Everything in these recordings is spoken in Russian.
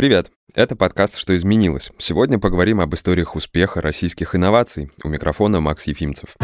Привет! Это подкаст «Что изменилось?». Сегодня поговорим об историях успеха российских инноваций. У микрофона Макс Ефимцев.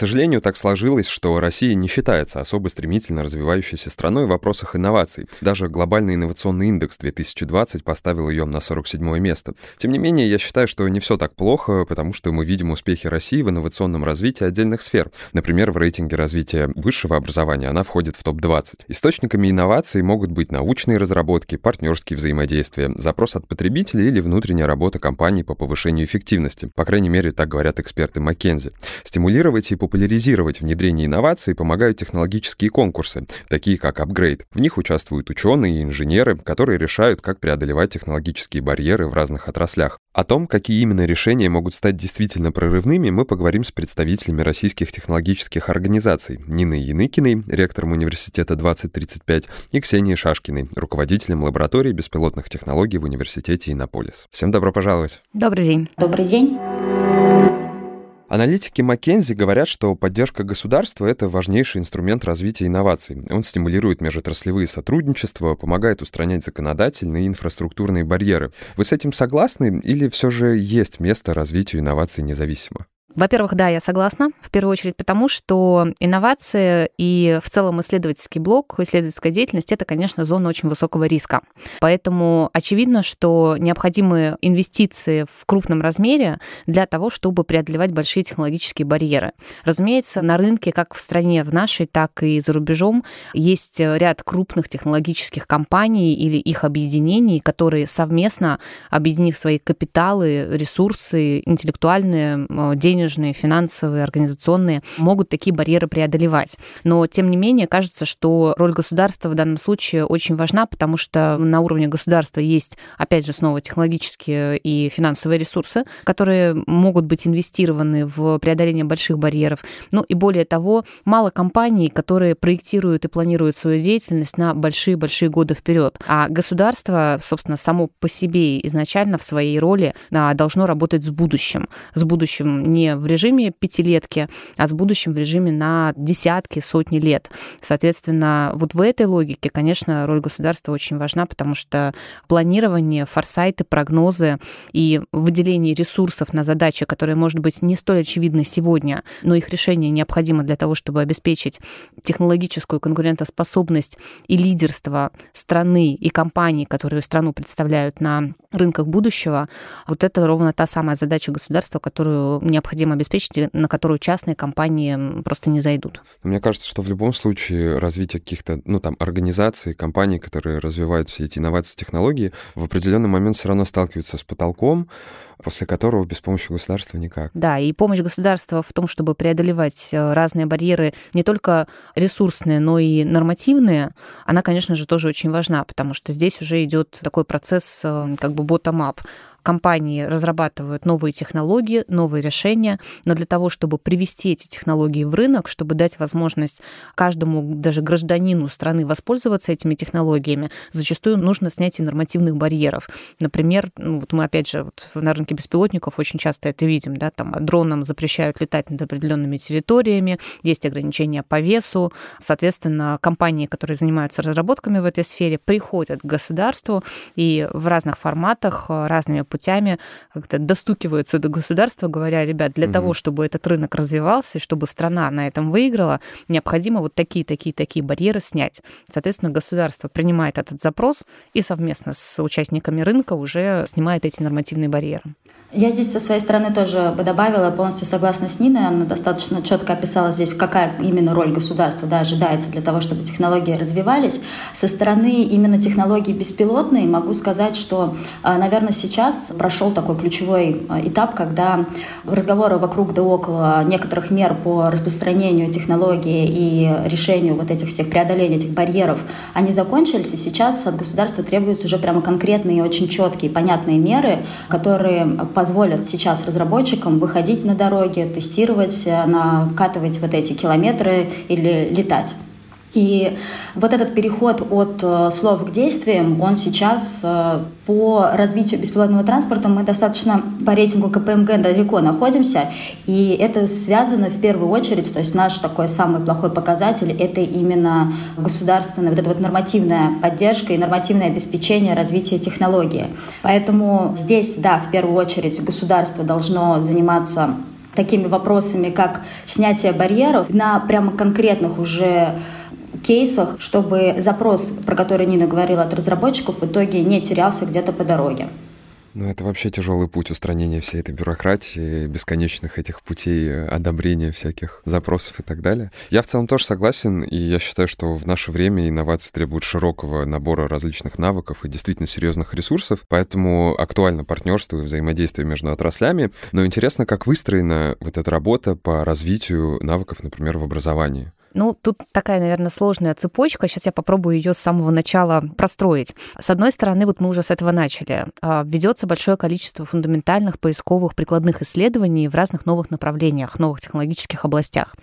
Сожалению, так сложилось, что Россия не считается особо стремительно развивающейся страной в вопросах инноваций. Даже глобальный инновационный индекс 2020 поставил ее на 47 место. Тем не менее, я считаю, что не все так плохо, потому что мы видим успехи России в инновационном развитии отдельных сфер. Например, в рейтинге развития высшего образования она входит в топ-20. Источниками инноваций могут быть научные разработки, партнерские взаимодействия, запрос от потребителей или внутренняя работа компаний по повышению эффективности. По крайней мере, так говорят эксперты McKinsey. Стимулировать и популяризировать внедрение инноваций помогают технологические конкурсы, такие как Upgrade. В них участвуют ученые и инженеры, которые решают, как преодолевать технологические барьеры в разных отраслях. О том, какие именно решения могут стать действительно прорывными, мы поговорим с представителями российских технологических организаций Ниной Яныкиной, ректором университета 2035, и Ксенией Шашкиной, руководителем лаборатории беспилотных технологий в университете Иннополис. Всем добро пожаловать! Добрый день! Добрый день! Аналитики McKinsey говорят, что поддержка государства — это важнейший инструмент развития инноваций. Он стимулирует межотраслевые сотрудничества, помогает устранять законодательные и инфраструктурные барьеры. Вы с этим согласны или все же есть место развитию инноваций независимо? Во-первых, да, я согласна. В первую очередь потому, что инновации и в целом исследовательский блок, исследовательская деятельность — это, конечно, зона очень высокого риска. Поэтому очевидно, что необходимы инвестиции в крупном размере для того, чтобы преодолевать большие технологические барьеры. Разумеется, на рынке, как в стране в нашей, так и за рубежом, есть ряд крупных технологических компаний или их объединений, которые совместно, объединив свои капиталы, ресурсы, интеллектуальные, денежные денежные, финансовые, организационные, могут такие барьеры преодолевать. Но, тем не менее, кажется, что роль государства в данном случае очень важна, потому что на уровне государства есть, опять же, снова технологические и финансовые ресурсы, которые могут быть инвестированы в преодоление больших барьеров. Ну и более того, мало компаний, которые проектируют и планируют свою деятельность на большие-большие годы вперед. А государство, собственно, само по себе изначально в своей роли должно работать с будущим. С будущим не в режиме пятилетки, а с будущим в режиме на десятки, сотни лет. Соответственно, вот в этой логике, конечно, роль государства очень важна, потому что планирование, форсайты, прогнозы и выделение ресурсов на задачи, которые, может быть, не столь очевидны сегодня, но их решение необходимо для того, чтобы обеспечить технологическую конкурентоспособность и лидерство страны и компаний, которые страну представляют на рынках будущего, вот это ровно та самая задача государства, которую необходимо необходимо обеспечить, на которую частные компании просто не зайдут. Мне кажется, что в любом случае развитие каких-то, ну, там, организаций, компаний, которые развивают все эти инновации, технологии, в определенный момент все равно сталкиваются с потолком, после которого без помощи государства никак. Да, и помощь государства в том, чтобы преодолевать э, разные барьеры, не только ресурсные, но и нормативные, она, конечно же, тоже очень важна, потому что здесь уже идет такой процесс э, как бы bottom-up компании разрабатывают новые технологии, новые решения, но для того, чтобы привести эти технологии в рынок, чтобы дать возможность каждому даже гражданину страны воспользоваться этими технологиями, зачастую нужно снятие нормативных барьеров. Например, ну, вот мы опять же вот на рынке беспилотников очень часто это видим, да, там дронам запрещают летать над определенными территориями, есть ограничения по весу, соответственно, компании, которые занимаются разработками в этой сфере, приходят к государству и в разных форматах, разными путями как-то достукиваются до государства, говоря, ребят, для угу. того, чтобы этот рынок развивался и чтобы страна на этом выиграла, необходимо вот такие, такие, такие барьеры снять. Соответственно, государство принимает этот запрос и совместно с участниками рынка уже снимает эти нормативные барьеры. Я здесь со своей стороны тоже бы добавила, полностью согласна с Ниной, она достаточно четко описала здесь, какая именно роль государства да, ожидается для того, чтобы технологии развивались. Со стороны именно технологий беспилотной могу сказать, что, а, наверное, сейчас прошел такой ключевой а, этап, когда разговоры вокруг да около некоторых мер по распространению технологии и решению вот этих всех преодоления этих барьеров, они закончились, и сейчас от государства требуются уже прямо конкретные, очень четкие, понятные меры, которые позволят сейчас разработчикам выходить на дороги, тестировать, накатывать вот эти километры или летать. И вот этот переход от э, слов к действиям, он сейчас э, по развитию беспилотного транспорта мы достаточно по рейтингу КПМГ далеко находимся, и это связано в первую очередь, то есть наш такой самый плохой показатель — это именно государственная, вот эта вот нормативная поддержка и нормативное обеспечение развития технологии. Поэтому здесь, да, в первую очередь государство должно заниматься такими вопросами, как снятие барьеров на прямо конкретных уже кейсах, чтобы запрос, про который Нина говорила от разработчиков, в итоге не терялся где-то по дороге. Ну, это вообще тяжелый путь устранения всей этой бюрократии, бесконечных этих путей одобрения всяких запросов и так далее. Я в целом тоже согласен, и я считаю, что в наше время инновации требуют широкого набора различных навыков и действительно серьезных ресурсов, поэтому актуально партнерство и взаимодействие между отраслями. Но интересно, как выстроена вот эта работа по развитию навыков, например, в образовании. Ну, тут такая, наверное, сложная цепочка. Сейчас я попробую ее с самого начала простроить. С одной стороны, вот мы уже с этого начали. А, ведется большое количество фундаментальных поисковых прикладных исследований в разных новых направлениях, новых технологических областях.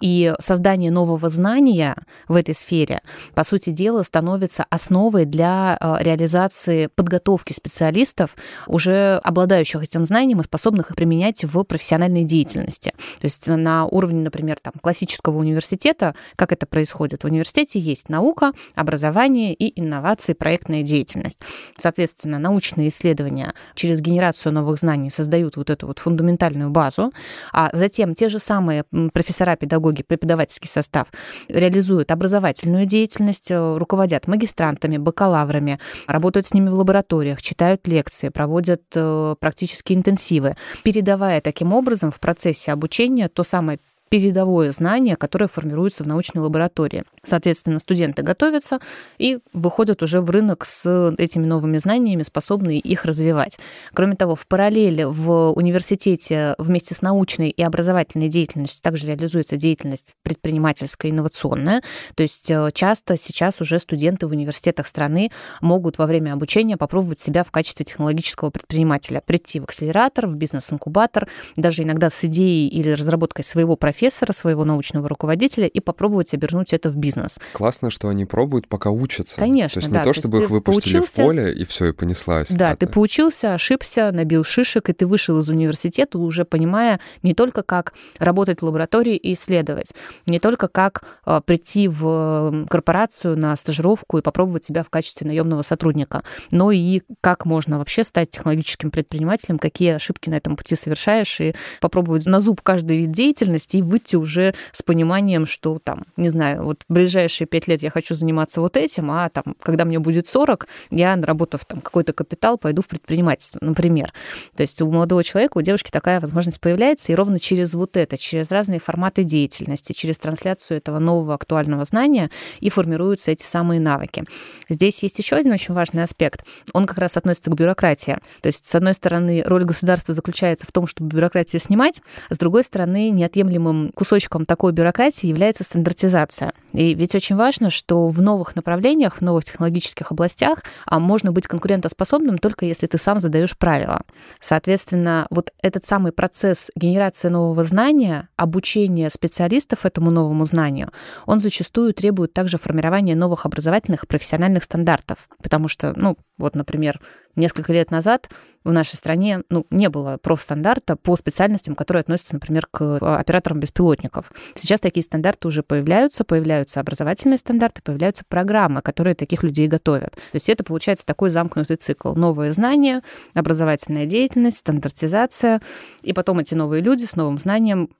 И создание нового знания в этой сфере, по сути дела, становится основой для а, реализации подготовки специалистов, уже обладающих этим знанием и способных их применять в профессиональной деятельности. То есть на уровне, например, там, классического университета университета, как это происходит? В университете есть наука, образование и инновации, проектная деятельность. Соответственно, научные исследования через генерацию новых знаний создают вот эту вот фундаментальную базу, а затем те же самые профессора, педагоги, преподавательский состав реализуют образовательную деятельность, э, руководят магистрантами, бакалаврами, работают с ними в лабораториях, читают лекции, проводят э, практические интенсивы, передавая таким образом в процессе обучения то самое передовое знание, которое формируется в научной лаборатории. Соответственно, студенты готовятся и выходят уже в рынок с этими новыми знаниями, способные их развивать. Кроме того, в параллели в университете вместе с научной и образовательной деятельностью также реализуется деятельность предпринимательская, инновационная. То есть э, часто сейчас уже студенты в университетах страны могут во время обучения попробовать себя в качестве технологического предпринимателя, прийти в акселератор, в бизнес-инкубатор, даже иногда с идеей или разработкой своего профиля профессора, своего научного руководителя и попробовать обернуть это в бизнес. Классно, что они пробуют, пока учатся. Конечно, То есть да. не то, чтобы их выпустили поучился, в поле, и все, и понеслась. Да, ты поучился, ошибся, набил шишек, и ты вышел из университета, уже понимая не только, как работать в лаборатории и исследовать, не только как а, прийти в корпорацию на стажировку и попробовать себя в качестве наемного сотрудника, но и как можно вообще стать технологическим предпринимателем, какие ошибки на этом пути совершаешь, и попробовать на зуб каждый вид деятельности и выйти уже с пониманием, что там, не знаю, вот ближайшие пять лет я хочу заниматься вот этим, а там, когда мне будет 40, я, наработав там какой-то капитал, пойду в предпринимательство, например. То есть у молодого человека, у девушки такая возможность появляется, и ровно через вот это, через разные форматы деятельности, через трансляцию этого нового актуального знания и формируются эти самые навыки. Здесь есть еще один очень важный аспект. Он как раз относится к бюрократии. То есть, с одной стороны, роль государства заключается в том, чтобы бюрократию снимать, а с другой стороны, неотъемлемым кусочком такой бюрократии является стандартизация. И ведь очень важно, что в новых направлениях, в новых технологических областях а можно быть конкурентоспособным только если ты сам задаешь правила. Соответственно, вот этот самый процесс генерации нового знания, обучения специалистов этому новому знанию, он зачастую требует также формирования новых образовательных профессиональных стандартов. Потому что, ну, вот, например, несколько лет назад в нашей стране ну, не было профстандарта по специальностям, которые относятся, например, к э, операторам беспилотников. Сейчас такие стандарты уже появляются, появляются образовательные стандарты, появляются программы, которые таких людей готовят. То есть это получается такой замкнутый цикл. Новые знания, образовательная деятельность, стандартизация, и потом эти новые люди с новым знанием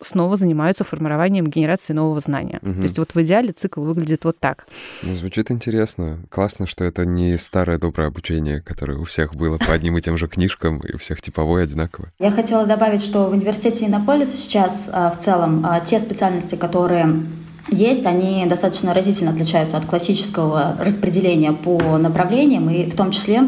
снова занимаются формированием генерации нового знания. Угу. То есть вот в идеале цикл выглядит вот так. Ну, звучит интересно. Классно, что это не старое доброе обучение, которое у всех было по одним и тем же книжкам, и у всех типовое одинаково. Я хотела добавить, что в университете Иннополис сейчас а, в целом а, те специальности, которые есть, они достаточно разительно отличаются от классического распределения по направлениям, и в том числе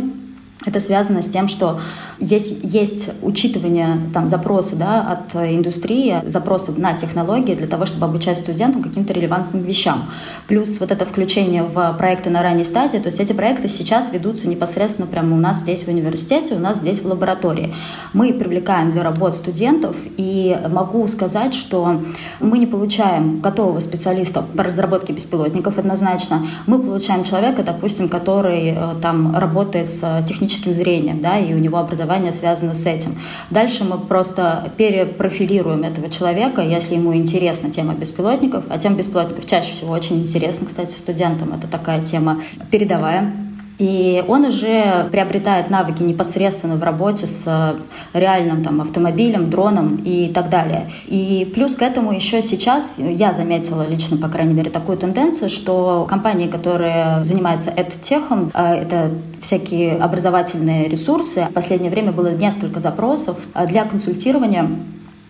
Это связано с тем, что здесь есть учитывание там, запроса да, от индустрии, запросы на технологии для того, чтобы обучать студентам каким-то релевантным вещам. Плюс вот это включение в проекты на ранней стадии, то есть эти проекты сейчас ведутся непосредственно прямо у нас здесь в университете, у нас здесь в лаборатории. Мы привлекаем для работ студентов, и могу сказать, что мы не получаем готового специалиста по разработке беспилотников однозначно. Мы получаем человека, допустим, который э, там работает с техническими техническим зрением, да, и у него образование связано с этим. Дальше мы просто перепрофилируем этого человека, если ему интересна тема беспилотников, а тема беспилотников чаще всего очень интересна, кстати, студентам. Это такая тема передовая и он уже приобретает навыки непосредственно в работе с э, реальным там, автомобилем, дроном и так далее. И плюс к этому еще сейчас я заметила лично, по крайней мере, такую тенденцию, что компании, которые занимаются эдтехом, э, это всякие образовательные ресурсы. В последнее время было несколько запросов э, для консультирования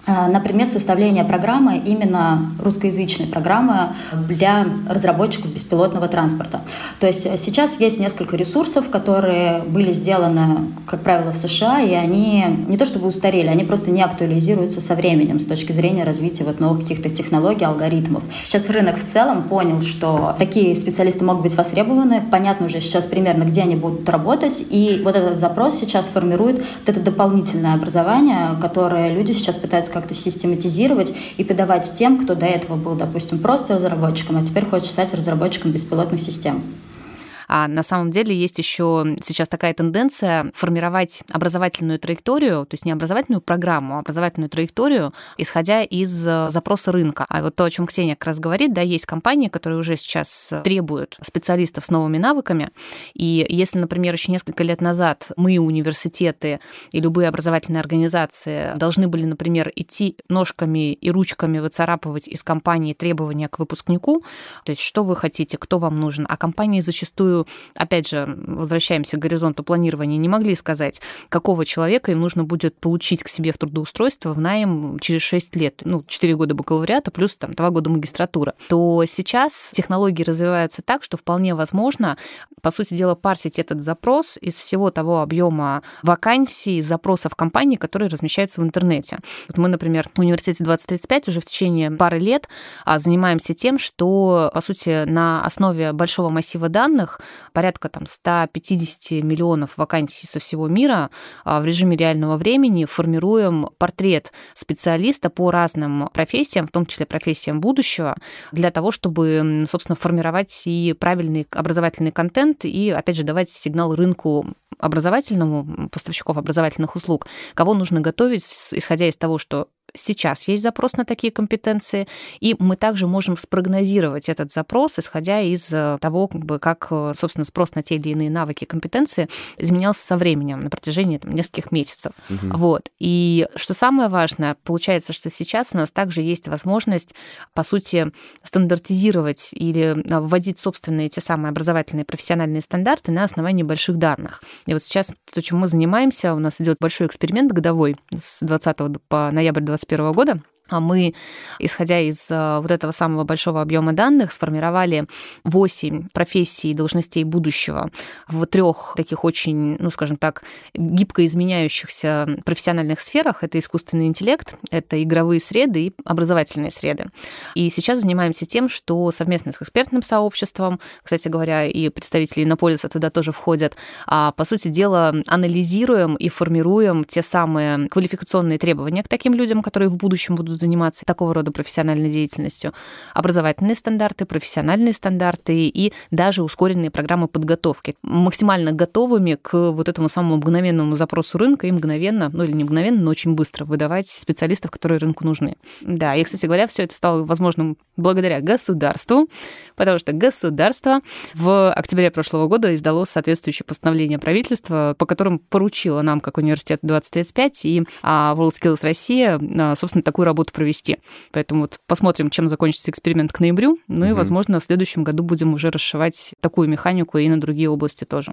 Э, на предмет составления программы, именно русскоязычной программы для разработчиков беспилотного транспорта. То есть э, сейчас есть несколько ресурсов, которые были сделаны, как правило, в США, и они не то чтобы устарели, они просто не актуализируются со временем с точки зрения развития вот новых каких-то технологий, алгоритмов. Сейчас рынок в целом понял, что такие специалисты могут быть востребованы, понятно уже сейчас примерно, где они будут работать, и вот этот запрос сейчас формирует вот это дополнительное образование, которое люди сейчас пытаются как-то систематизировать и подавать тем, кто до этого был, допустим, просто разработчиком, а теперь хочет стать разработчиком беспилотных систем. А на самом деле есть еще сейчас такая тенденция формировать образовательную траекторию, то есть не образовательную программу, а образовательную траекторию, исходя из э, запроса рынка. А вот то, о чем Ксения как раз говорит, да, есть компании, которые уже сейчас требуют специалистов с новыми навыками. И если, например, еще несколько лет назад мы, университеты и любые образовательные организации должны были, например, идти ножками и ручками выцарапывать из компании требования к выпускнику, то есть что вы хотите, кто вам нужен, а компании зачастую опять же, возвращаемся к горизонту планирования, не могли сказать, какого человека им нужно будет получить к себе в трудоустройство в найм через 6 лет, ну, 4 года бакалавриата плюс там 2 года магистратура, то сейчас технологии развиваются так, что вполне возможно, по сути дела, парсить этот запрос из всего того объема вакансий, запросов компаний, которые размещаются в интернете. Вот мы, например, в университете 2035 уже в течение пары лет а, занимаемся тем, что, по сути, на основе большого массива данных порядка там 150 миллионов вакансий со всего мира а, в режиме реального времени формируем портрет специалиста по разным профессиям, в том числе профессиям будущего, для того, чтобы, собственно, формировать и правильный образовательный контент и, опять же, давать сигнал рынку образовательному, поставщиков образовательных услуг, кого нужно готовить, исходя из того, что сейчас есть запрос на такие компетенции, и мы также можем спрогнозировать этот запрос, исходя из э, того, как, э, собственно, спрос на те или иные навыки и компетенции изменялся со временем на протяжении там, нескольких месяцев. Угу. Вот. И что самое важное, получается, что сейчас у нас также есть возможность, по сути, стандартизировать или э, вводить собственные те самые образовательные профессиональные стандарты на основании больших данных. И вот сейчас то, чем мы занимаемся, у нас идет большой эксперимент годовой с 20 по ноябрь 20 2021 года мы, исходя из э, вот этого самого большого объема данных, сформировали 8 профессий и должностей будущего в трех таких очень, ну, скажем так, гибко изменяющихся профессиональных сферах. Это искусственный интеллект, это игровые среды и образовательные среды. И сейчас занимаемся тем, что совместно с экспертным сообществом, кстати говоря, и представители Иннополиса туда тоже входят, а, по сути дела, анализируем и формируем те самые квалификационные требования к таким людям, которые в будущем будут заниматься такого рода профессиональной деятельностью. Образовательные стандарты, профессиональные стандарты и даже ускоренные программы подготовки. Максимально готовыми к вот этому самому мгновенному запросу рынка и мгновенно, ну или не мгновенно, но очень быстро выдавать специалистов, которые рынку нужны. Да, и, кстати говоря, все это стало возможным благодаря государству, потому что государство в октябре прошлого года издало соответствующее постановление правительства, по которым поручило нам, как университет 2035 и а, WorldSkills Россия, а, собственно, такую работу работу провести. Поэтому вот посмотрим, чем закончится эксперимент к ноябрю. Ну угу. и, возможно, в следующем году будем уже расшивать такую механику и на другие области тоже.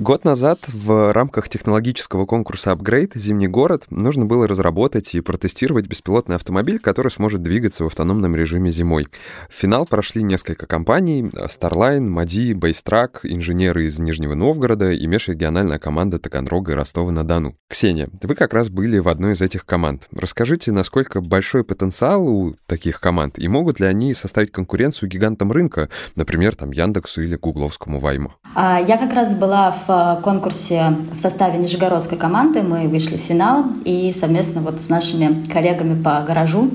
Год назад в рамках технологического конкурса Upgrade «Зимний город» нужно было разработать и протестировать беспилотный автомобиль, который сможет двигаться в автономном режиме зимой. В финал прошли несколько компаний — Starline, Мади, Бейстрак, инженеры из Нижнего Новгорода и межрегиональная команда Таганрога и Ростова-на-Дону. Ксения, вы как раз были в одной из этих команд. Расскажите, насколько большой потенциал у таких команд и могут ли они составить конкуренцию гигантам рынка, например, там Яндексу или Гугловскому Вайму? А, я как раз была в в конкурсе в составе нижегородской команды. Мы вышли в финал и совместно вот с нашими коллегами по гаражу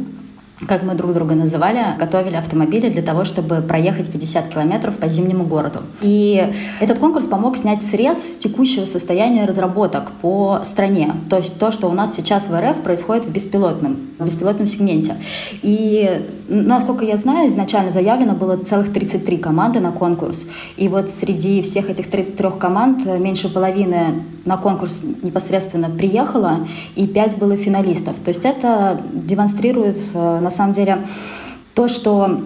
как мы друг друга называли, готовили автомобили для того, чтобы проехать 50 километров по зимнему городу. И этот конкурс помог снять срез с текущего состояния разработок по стране. То есть то, что у нас сейчас в РФ происходит в беспилотном, в беспилотном сегменте. И, насколько я знаю, изначально заявлено было целых 33 команды на конкурс. И вот среди всех этих 33 команд меньше половины на конкурс непосредственно приехало, и 5 было финалистов. То есть это демонстрирует э, на самом деле то, что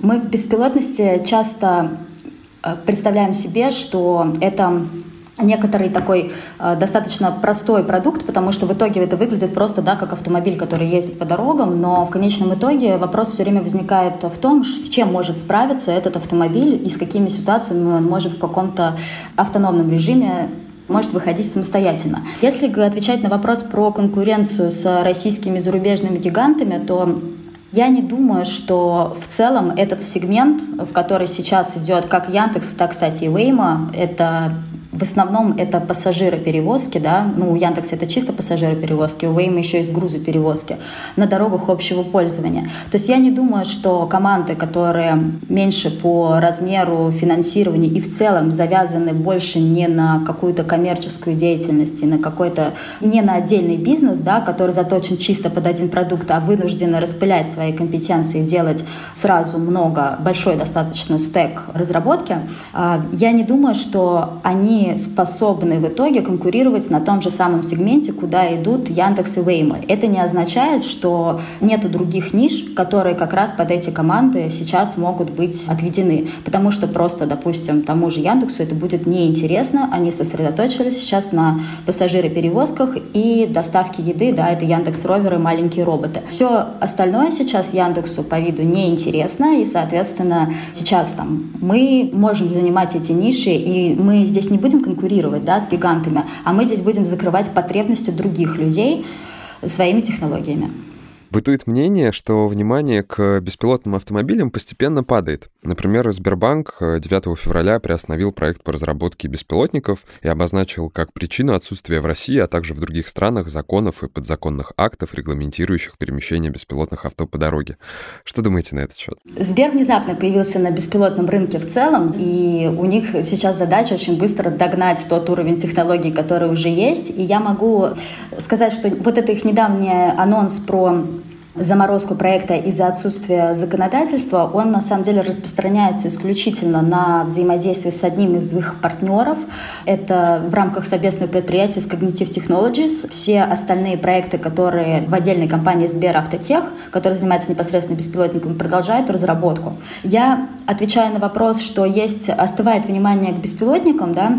мы в беспилотности часто э, представляем себе, что это некоторый такой э, достаточно простой продукт, потому что в итоге это выглядит просто да, как автомобиль, который ездит по дорогам, но в конечном итоге вопрос все время возникает в том, с чем может справиться этот автомобиль и с какими ситуациями он может в каком-то автономном режиме может выходить самостоятельно. Если отвечать на вопрос про конкуренцию с российскими зарубежными гигантами, то я не думаю, что в целом этот сегмент, в который сейчас идет как Яндекс, так, кстати, и Waymo, это в основном это пассажироперевозки, да, ну, у Яндекса это чисто пассажироперевозки, у Вейма еще есть грузоперевозки на дорогах общего пользования. То есть я не думаю, что команды, которые меньше по размеру финансирования и в целом завязаны больше не на какую-то коммерческую деятельность, на какой-то, не на отдельный бизнес, да, который заточен чисто под один продукт, а вынуждены распылять свои компетенции, делать сразу много, большой достаточно стек разработки, а, я не думаю, что они способны в итоге конкурировать на том же самом сегменте, куда идут Яндекс и Вейма. Это не означает, что нету других ниш, которые как раз под эти команды сейчас могут быть отведены. Потому что просто, допустим, тому же Яндексу это будет неинтересно. Они сосредоточились сейчас на пассажироперевозках и доставке еды, да, это Яндекс Роверы, маленькие роботы. Все остальное сейчас Яндексу по виду неинтересно, и, соответственно, сейчас там мы можем занимать эти ниши, и мы здесь не будем будем конкурировать да, с гигантами, а мы здесь будем закрывать потребности других людей своими технологиями. Бытует мнение, что внимание к беспилотным автомобилям постепенно падает. Например, Сбербанк 9 э, февраля приостановил проект по разработке беспилотников и обозначил как причину отсутствия в России, а также в других странах законов и подзаконных актов, регламентирующих перемещение беспилотных авто по дороге. Что думаете на этот счет? Сбер внезапно появился на беспилотном рынке в целом, и у них сейчас задача очень быстро догнать тот уровень технологий, который уже есть. И я могу сказать, что вот это их недавний анонс про заморозку проекта из-за отсутствия законодательства, он на самом деле распространяется исключительно на взаимодействие с одним из их партнеров. Это в рамках совместного предприятия с Cognitive Technologies. Все остальные проекты, которые в отдельной компании Сбер Автотех, которая занимается непосредственно беспилотниками, продолжают разработку. Я отвечаю на вопрос, что есть остывает внимание к беспилотникам, да,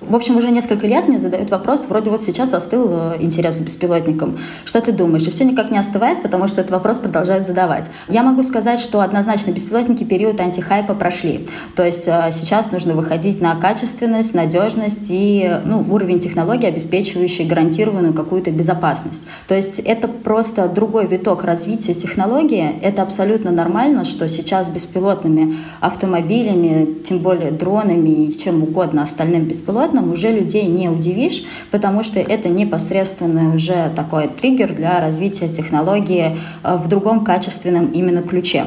в общем, уже несколько лет мне задают вопрос, вроде вот сейчас остыл э, интерес к беспилотникам. Что ты думаешь? И все никак не остывает, потому что этот вопрос продолжают задавать. Я могу сказать, что однозначно беспилотники период антихайпа прошли. То есть э, сейчас нужно выходить на качественность, надежность и ну, уровень технологий, обеспечивающий гарантированную какую-то безопасность. То есть это просто другой виток развития технологии. Это абсолютно нормально, что сейчас беспилотными автомобилями, тем более дронами и чем угодно остальным беспилотным, животном уже людей не удивишь, потому что это непосредственно уже такой триггер для развития технологии э, в другом качественном именно ключе.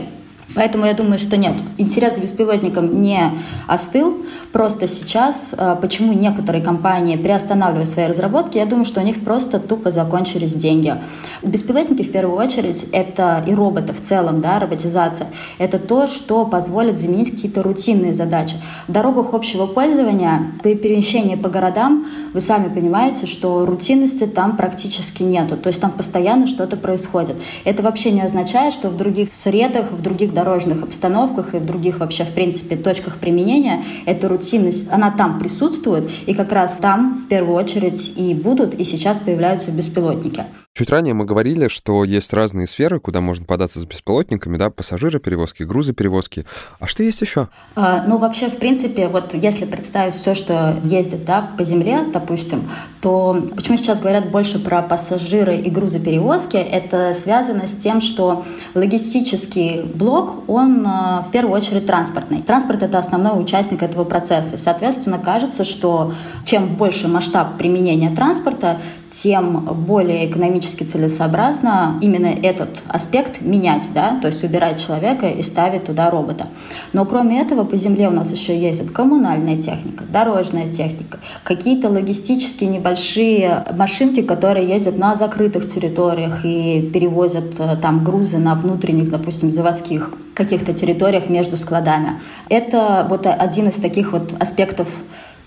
Поэтому я думаю, что нет, интерес к беспилотникам не остыл. Просто сейчас, э, почему некоторые компании приостанавливают свои разработки, я думаю, что у них просто тупо закончились деньги. Беспилотники, в первую очередь, это и роботы в целом, да, роботизация. Это то, что позволит заменить какие-то рутинные задачи. В дорогах общего пользования, при перемещении по городам, вы сами понимаете, что рутинности там практически нету. То есть там постоянно что-то происходит. Это вообще не означает, что в других средах, в других дорожных обстановках и в других вообще, в принципе, точках применения эта рутинность, она там присутствует, и как раз там в первую очередь и будут, и сейчас появляются беспилотники. Чуть ранее мы говорили, что есть разные сферы, куда можно податься с беспилотниками, да, пассажиры перевозки, грузы перевозки. А что есть еще? А, ну, вообще, в принципе, вот если представить все, что ездит, да, по земле, допустим, то почему сейчас говорят больше про пассажиры и грузоперевозки, это связано с тем, что логистический блок, он а, в первую очередь транспортный. Транспорт — это основной участник этого процесса. Соответственно, кажется, что чем больше масштаб применения транспорта, тем более экономически целесообразно именно этот аспект менять, да, то есть убирать человека и ставить туда робота. Но кроме этого по земле у нас еще ездит коммунальная техника, дорожная техника, какие-то логистические небольшие машинки, которые ездят на закрытых территориях и перевозят э, там грузы на внутренних, допустим, заводских каких-то территориях между складами. Это вот один из таких вот аспектов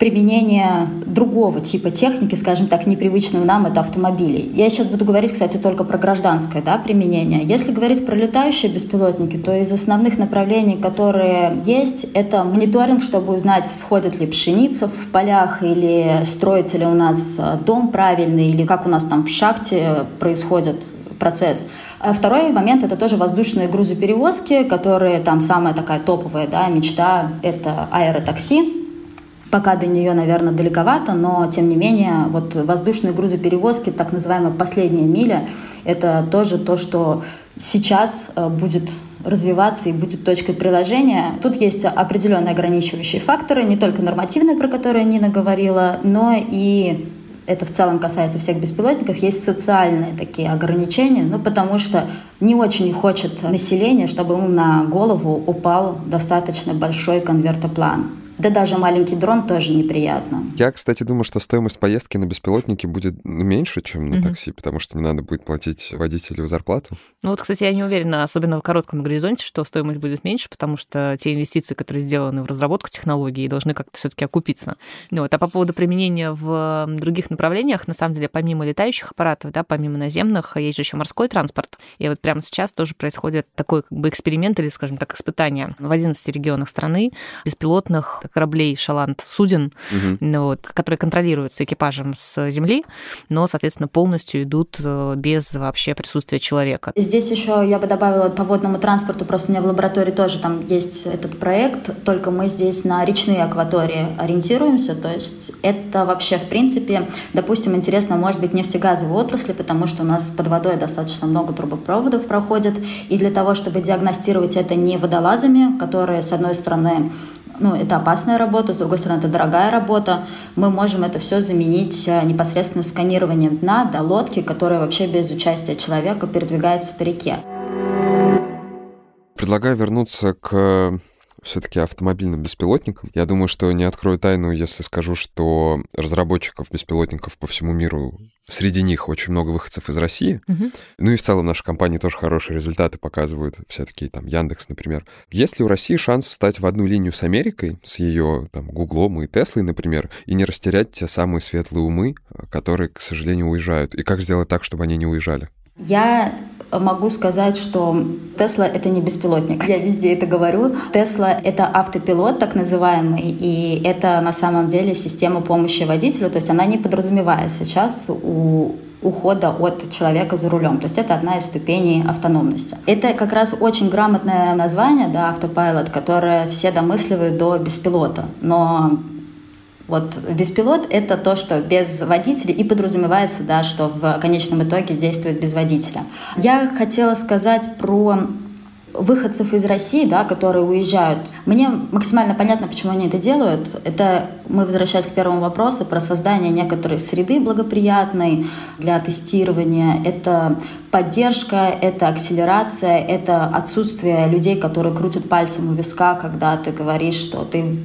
применение другого типа техники, скажем так, непривычного нам, это автомобилей. Я сейчас буду говорить, кстати, только про гражданское да, применение. Если говорить про летающие беспилотники, то из основных направлений, которые есть, это мониторинг, чтобы узнать, всходит ли пшеница в полях, или строится ли у нас э, дом правильный, или как у нас там в шахте происходит процесс. А второй момент — это тоже воздушные грузоперевозки, которые там самая такая топовая да, мечта — это аэротакси, Пока до нее, наверное, далековато, но тем не менее, вот воздушные грузоперевозки, так называемая последняя миля, это тоже то, что сейчас э, будет развиваться и будет точкой приложения. Тут есть определенные ограничивающие факторы, не только нормативные, про которые Нина говорила, но и это в целом касается всех беспилотников, есть социальные такие ограничения, ну, потому что не очень хочет население, чтобы ему на голову упал достаточно большой конвертоплан. Да даже маленький дрон тоже неприятно. Я, кстати, думаю, что стоимость поездки на беспилотнике будет меньше, чем на угу. такси, потому что не надо будет платить водителю зарплату. Ну вот, кстати, я не уверена, особенно в коротком горизонте, что стоимость будет меньше, потому что те инвестиции, которые сделаны в разработку технологий, должны как-то все таки окупиться. Ну вот. А по поводу применения в других направлениях, на самом деле, помимо летающих аппаратов, да, помимо наземных, есть же еще морской транспорт. И вот прямо сейчас тоже происходит такой как бы эксперимент или, скажем так, испытание в 11 регионах страны беспилотных кораблей шаланд суден, угу. вот, которые контролируются экипажем с земли, но, соответственно, полностью идут э, без вообще присутствия человека. Здесь еще я бы добавила по водному транспорту, просто у меня в лаборатории тоже там есть этот проект, только мы здесь на речные акватории ориентируемся, то есть это вообще, в принципе, допустим, интересно, может быть, нефтегазовой отрасли, потому что у нас под водой достаточно много трубопроводов проходит, и для того, чтобы диагностировать это не водолазами, которые, с одной стороны, ну, это опасная работа, с другой стороны, это дорогая работа. Мы можем это все заменить э, непосредственно сканированием дна до лодки, которая вообще без участия человека передвигается по реке. Предлагаю вернуться к все-таки автомобильным беспилотникам. Я думаю, что не открою тайну, если скажу, что разработчиков беспилотников по всему миру Среди них очень много выходцев из России. Угу. Ну и в целом наши компании тоже хорошие результаты показывают, все таки там Яндекс, например. Есть ли у России шанс встать в одну линию с Америкой, с ее там Гуглом и Теслой, например, и не растерять те самые светлые умы, которые, к сожалению, уезжают? И как сделать так, чтобы они не уезжали? Я могу сказать, что Тесла — это не беспилотник. Я везде это говорю. Тесла — это автопилот, так называемый, и это на самом деле система помощи водителю, то есть она не подразумевает сейчас у ухода от человека за рулем. То есть это одна из ступеней автономности. Это как раз очень грамотное название, да, автопилот, которое все домысливают до беспилота. Но вот беспилот — это то, что без водителя, и подразумевается, да, что в конечном итоге действует без водителя. Я хотела сказать про выходцев из России, да, которые уезжают. Мне максимально понятно, почему они это делают. Это мы возвращаясь к первому вопросу про создание некоторой среды благоприятной для тестирования. Это поддержка, это акселерация, это отсутствие людей, которые крутят пальцем у виска, когда ты говоришь, что ты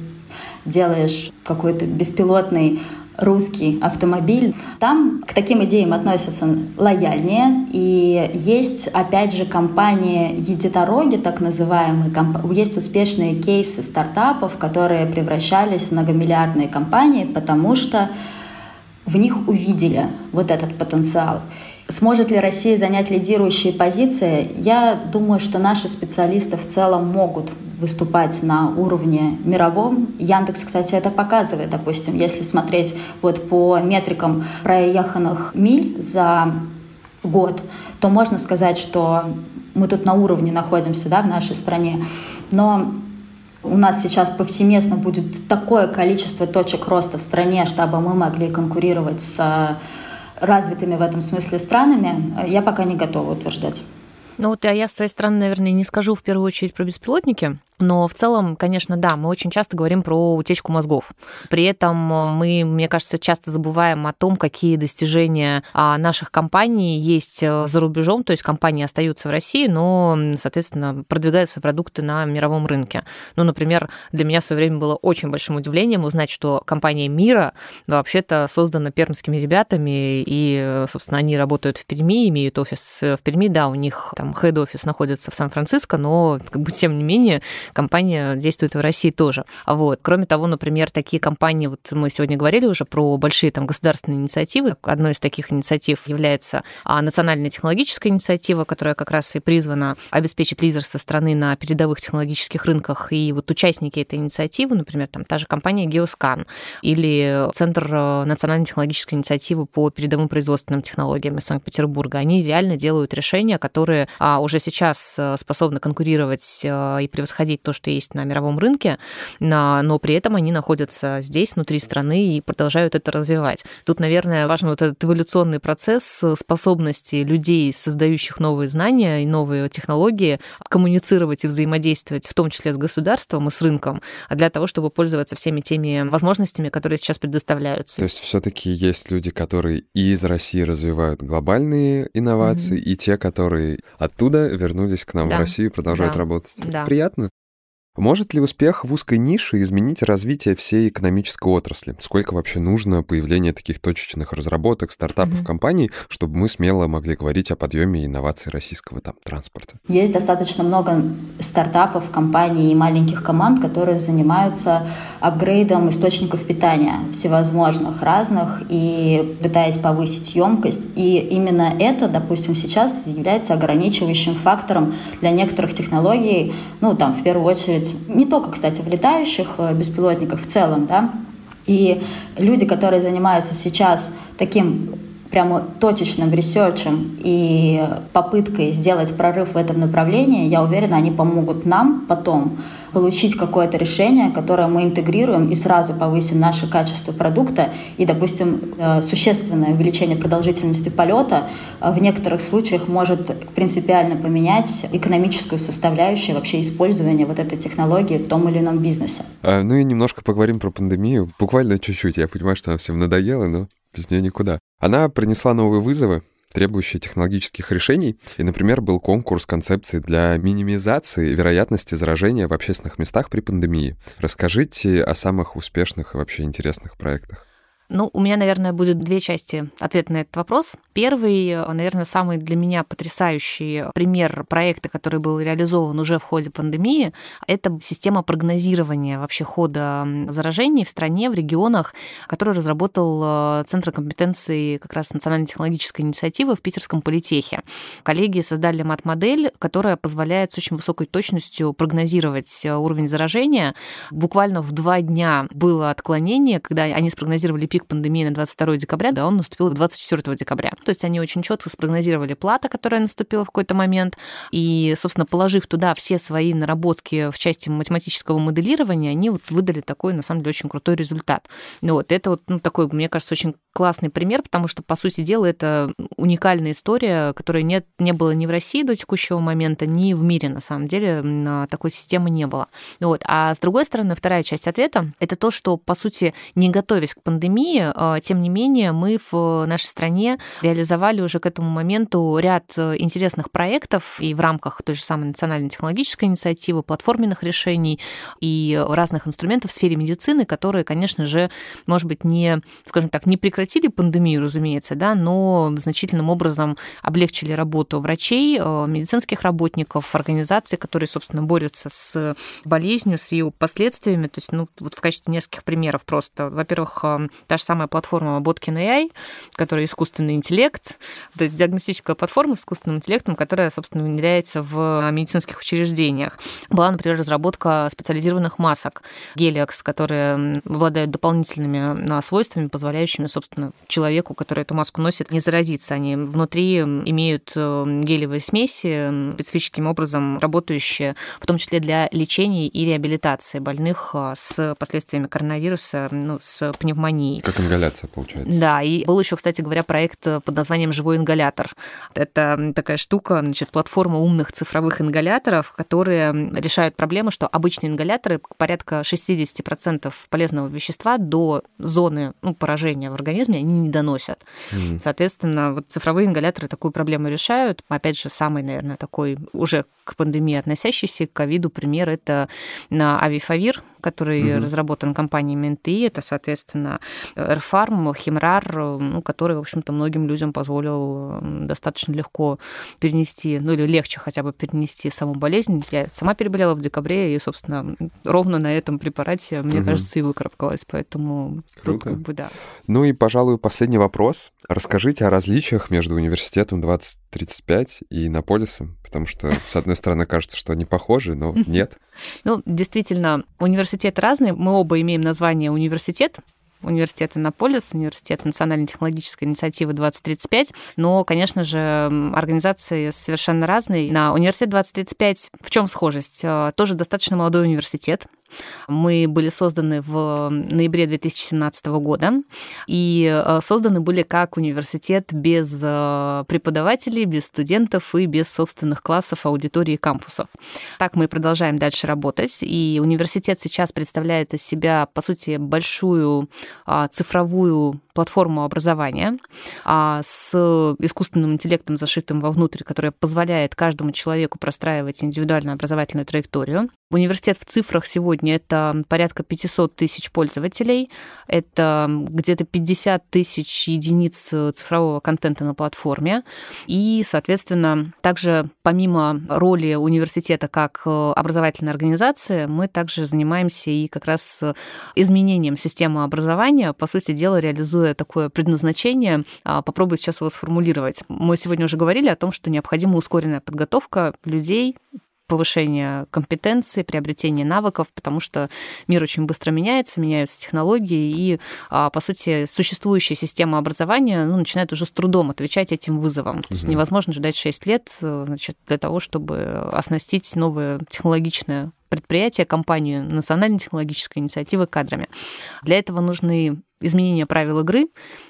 делаешь какой-то беспилотный русский автомобиль. Там к таким идеям относятся лояльнее. И есть, опять же, компании единороги, так называемые. Есть успешные кейсы стартапов, которые превращались в многомиллиардные компании, потому что в них увидели вот этот потенциал. Сможет ли Россия занять лидирующие позиции? Я думаю, что наши специалисты в целом могут выступать на уровне мировом. Яндекс, кстати, это показывает. Допустим, если смотреть вот по метрикам проеханных миль за год, то можно сказать, что мы тут на уровне находимся да, в нашей стране. Но у нас сейчас повсеместно будет такое количество точек роста в стране, чтобы мы могли конкурировать с развитыми в этом смысле странами, я пока не готова утверждать. Ну вот а я с своей стороны, наверное, не скажу в первую очередь про беспилотники, но в целом, конечно, да, мы очень часто говорим про утечку мозгов. При этом э, мы, мне кажется, часто забываем о том, какие достижения а, наших компаний есть э, за рубежом, то есть компании остаются в России, но, соответственно, продвигают свои продукты на мировом рынке. Ну, например, для меня в свое время было очень большим удивлением узнать, что компания Мира вообще-то создана пермскими ребятами, и, собственно, они работают в Перми, имеют офис в Перми, да, у них там хед-офис находится в Сан-Франциско, но, как бы, тем не менее, компания действует в России тоже. Вот. Кроме того, например, такие компании, вот мы сегодня говорили уже про большие там государственные инициативы. Одной из таких инициатив является а, национальная технологическая инициатива, которая как раз и призвана обеспечить лидерство страны на передовых технологических рынках. И вот участники этой инициативы, например, там та же компания Geoscan или Центр э, национальной технологической инициативы по передовым производственным технологиям из Санкт-Петербурга, они реально делают решения, которые а, уже сейчас э, способны конкурировать э, и превосходить то, что есть на мировом рынке, но при этом они находятся здесь, внутри страны, и продолжают это развивать. Тут, наверное, важен вот этот эволюционный процесс способности людей, создающих новые знания и новые технологии, коммуницировать и взаимодействовать, в том числе с государством и с рынком, для того, чтобы пользоваться всеми теми возможностяями, которые сейчас предоставляются. То есть все-таки есть люди, которые и из России развивают глобальные инновации, mm-hmm. и те, которые оттуда вернулись к нам да. в Россию и продолжают да. работать. Да. Приятно. Может ли успех в узкой нише изменить развитие всей экономической отрасли? Сколько вообще нужно появления таких точечных разработок, стартапов, mm-hmm. компаний, чтобы мы смело могли говорить о подъеме инноваций российского там, транспорта? Есть достаточно много стартапов, компаний и маленьких команд, которые занимаются апгрейдом источников питания всевозможных, разных, и пытаясь повысить емкость. И именно это, допустим, сейчас является ограничивающим фактором для некоторых технологий, ну, там, в первую очередь, очередь, не только, кстати, в летающих э, беспилотниках в целом, да, и люди, которые занимаются сейчас таким прямо точечным ресерчем и попыткой сделать прорыв в этом направлении, я уверена, они помогут нам потом получить какое-то решение, которое мы интегрируем и сразу повысим наше качество продукта и, допустим, э, существенное увеличение продолжительности полета э, в некоторых случаях может принципиально поменять экономическую составляющую вообще использования вот этой технологии в том или ином бизнесе. А, ну и немножко поговорим про пандемию, буквально чуть-чуть. Я понимаю, что она всем надоела, но без нее никуда. Она принесла новые вызовы, требующие технологических решений. И, например, был конкурс концепции для минимизации вероятности заражения в общественных местах при пандемии. Расскажите о самых успешных и вообще интересных проектах. Ну, у меня, наверное, будет две части ответа на этот вопрос. Первый, наверное, самый для меня потрясающий пример проекта, который был реализован уже в ходе пандемии, это система прогнозирования вообще хода заражений в стране, в регионах, который разработал э, Центр компетенции как раз национальной технологической инициативы в Питерском политехе. Коллеги создали мат-модель, которая позволяет с очень высокой точностью прогнозировать э, уровень заражения. Буквально в два дня было отклонение, когда они спрогнозировали пик пик пандемии на 22 декабря, да, он наступил 24 декабря. То есть они очень четко спрогнозировали плата, которая наступила в какой-то момент, и, собственно, положив туда все свои наработки в части математического моделирования, они вот выдали такой, на самом деле, очень крутой результат. Ну вот, это вот ну, такой, мне кажется, очень классный пример, потому что, по сути дела, это уникальная история, которой нет, не было ни в России до текущего момента, ни в мире, на самом деле, такой системы не было. Вот. А с другой стороны, вторая часть ответа — это то, что, по сути, не готовясь к пандемии, пандемии, а, тем не менее, мы в нашей стране реализовали уже к этому моменту ряд э, интересных проектов и в рамках той же самой национальной технологической инициативы, платформенных решений и разных инструментов в сфере медицины, которые, конечно же, может быть, не, скажем так, не прекратили пандемию, разумеется, да, но значительным образом облегчили работу врачей, э, медицинских работников, организаций, которые, собственно, борются с болезнью, с ее последствиями. То есть, ну, вот в качестве нескольких примеров просто. Во-первых, э, та же самая платформа Botkin AI, которая искусственный интеллект, то есть диагностическая платформа с искусственным интеллектом, которая, собственно, внедряется в медицинских учреждениях. Была, например, разработка специализированных масок Helix, которые обладают дополнительными свойствами, позволяющими, собственно, человеку, который эту маску носит, не заразиться. Они внутри имеют э, гелевые смеси, специфическим образом работающие, в том числе для лечения и реабилитации больных э, с последствиями коронавируса, ну, с пневмонией. Как ингаляция, получается. Да, и был еще, кстати говоря, проект под названием «Живой ингалятор». Это такая штука, значит, платформа умных цифровых ингаляторов, которые решают проблему, что обычные ингаляторы порядка 60% полезного вещества до зоны ну, поражения в организме они не доносят. Mm. Соответственно, вот цифровые ингаляторы такую проблему решают. Опять же, самый, наверное, такой уже к пандемии относящийся, к ковиду пример это авифавир, который угу. разработан компанией МНТИ. Это, соответственно, Эрфарм, Химрар, ну, который, в общем-то, многим людям позволил достаточно легко перенести, ну или легче хотя бы перенести саму болезнь. Я сама переболела в декабре, и, собственно, ровно на этом препарате, мне угу. кажется, и выкарабкалась. Поэтому Круто. тут как бы да. Ну и, пожалуй, последний вопрос. Расскажите о различиях между университетом 2035 и Наполисом, потому что, с одной стороны, кажется, что они похожи, но нет. Ну, действительно, университеты разные. Мы оба имеем название университет, университет Иннополис, университет национальной технологической инициативы 2035, но, конечно же, организации совершенно разные. На университет 2035 в чем схожесть? Э, тоже достаточно молодой университет, мы были созданы в ноябре 2017 года и э, созданы были как университет без э, преподавателей, без студентов и без собственных классов, аудитории и кампусов. Так мы продолжаем дальше работать. И университет сейчас представляет из себя, по сути, большую а, цифровую платформу образования а, с искусственным интеллектом, зашитым вовнутрь, которая позволяет каждому человеку простраивать индивидуальную образовательную траекторию. Университет в цифрах сегодня это порядка 500 тысяч пользователей, это где-то 50 тысяч единиц цифрового контента на платформе. И, соответственно, также помимо роли университета как образовательной организации, мы также занимаемся и как раз изменением системы образования, по сути дела, реализуя такое предназначение. А, попробую сейчас его сформулировать. Мы сегодня уже говорили о том, что необходима ускоренная подготовка людей повышение компетенции, приобретение навыков, потому что мир очень быстро меняется, меняются технологии, и, а, по сути, существующая система образования ну, начинает уже с трудом отвечать этим вызовам. То есть невозможно ждать 6 лет значит, для того, чтобы оснастить новое технологичное предприятие, компанию национальной технологической инициативы кадрами. Для этого нужны изменения правил игры,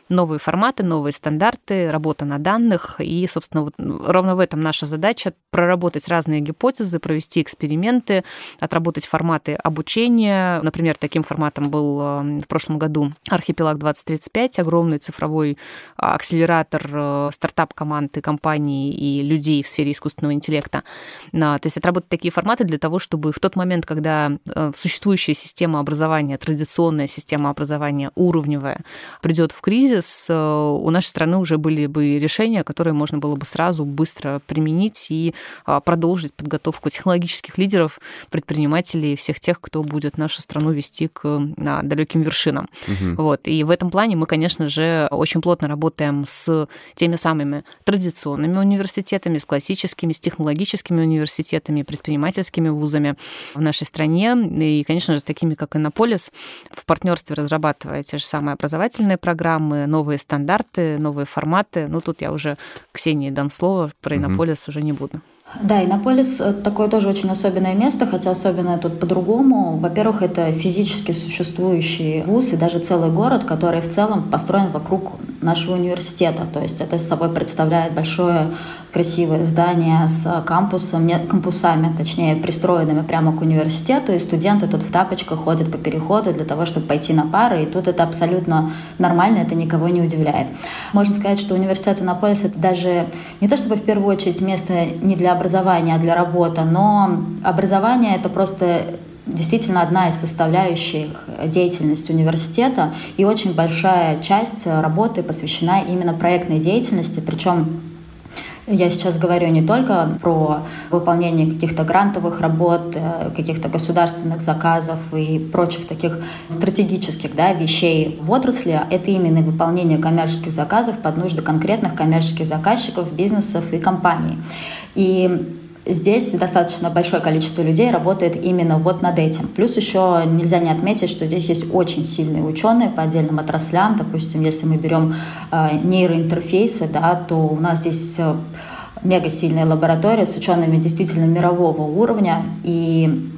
новые форматы, новые стандарты, работа на данных. И, собственно, вот ровно в этом наша задача — проработать разные гипотезы, провести эксперименты, отработать форматы обучения. Например, таким форматом был э, в прошлом году «Архипелаг 2035», огромный цифровой акселератор э, стартап-команды, компаний и людей в сфере искусственного интеллекта. То есть отработать такие форматы для того, чтобы в тот момент, когда э, существующая система образования, традиционная система образования, уровневая, придет в кризис, кризис, э, у нашей страны уже были бы решения, которые можно было бы сразу быстро применить и а, продолжить подготовку технологических лидеров, предпринимателей, всех тех, кто будет нашу страну вести к далеким вершинам. Угу. Вот. И в этом плане мы, конечно же, очень плотно работаем с теми самыми традиционными университетами, с классическими, с технологическими университетами, предпринимательскими вузами в нашей стране. И, конечно же, с такими, как Иннополис, в партнерстве разрабатывая те же самые образовательные программы, новые стандарты, новые форматы. Ну, тут я уже Ксении дам слово, про Иннополис угу. уже не буду. Да, Иннополис — такое тоже очень особенное место, хотя особенное тут по-другому. Во-первых, это физически существующий вуз и даже целый город, который в целом построен вокруг нашего университета. То есть это собой представляет большое красивое здание с кампусом, нет, кампусами, точнее, пристроенными прямо к университету, и студенты тут в тапочках ходят по переходу для того, чтобы пойти на пары, и тут это абсолютно нормально, это никого не удивляет. Можно сказать, что университет Иннополис — это даже не то чтобы в первую очередь место не для образования, а для работы, но образование — это просто действительно одна из составляющих деятельности университета, и очень большая часть работы посвящена именно проектной деятельности, причем Я сейчас говорю не только про выполнение каких-то грантовых работ, э, каких-то государственных заказов и прочих таких стратегических да, вещей в отрасли. А это именно выполнение коммерческих заказов под нужды конкретных коммерческих заказчиков, бизнесов и компаний. И Здесь достаточно большое количество людей работает именно вот над этим. Плюс еще нельзя не отметить, что здесь есть очень сильные ученые по отдельным отраслям. Допустим, если мы берем э, нейроинтерфейсы, да, то у нас здесь э, мега сильная лаборатория с учеными действительно мирового уровня. И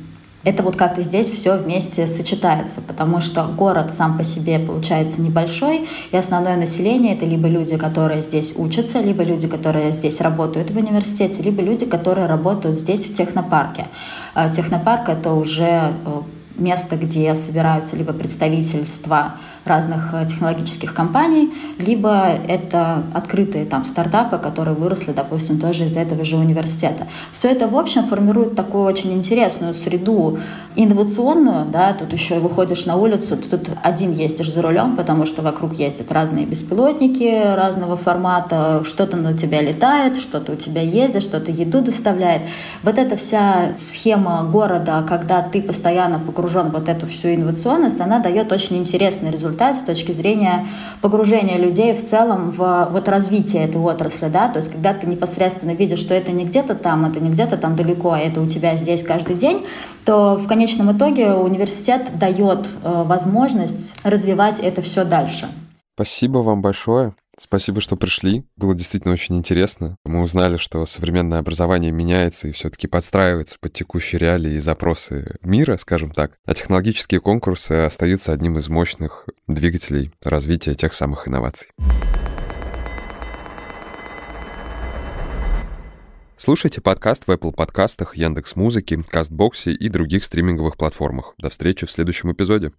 это вот как-то здесь все вместе сочетается, потому что город сам по себе получается небольшой, и основное население это либо люди, которые здесь учатся, либо люди, которые здесь работают в университете, либо люди, которые работают здесь в технопарке. А технопарк это уже э, место, где собираются либо представительства разных э, технологических компаний, либо это открытые там стартапы, которые выросли, допустим, тоже из этого же университета. Все это, в общем, формирует такую очень интересную среду инновационную, да, тут еще выходишь на улицу, тут один ездишь за рулем, потому что вокруг ездят разные беспилотники разного формата, что-то на тебя летает, что-то у тебя ездит, что-то еду доставляет. Вот эта вся схема города, когда ты постоянно погружен в вот эту всю инновационность, она дает очень интересный результат результат с точки зрения погружения людей в целом в вот развитие этой отрасли, да, то есть когда ты непосредственно видишь, что это не где-то там, это не где-то там далеко, а это у тебя здесь каждый день, то в конечном итоге университет дает э, возможность развивать это все дальше. Спасибо вам большое. Спасибо, что пришли. Было действительно очень интересно. Мы узнали, что современное образование меняется и все-таки подстраивается под текущие реалии и запросы мира, скажем так. А технологические конкурсы остаются одним из мощных двигателей развития тех самых инноваций. Слушайте подкаст в Apple подкастах, Яндекс Музыки, Кастбоксе и других стриминговых платформах. До встречи в следующем эпизоде.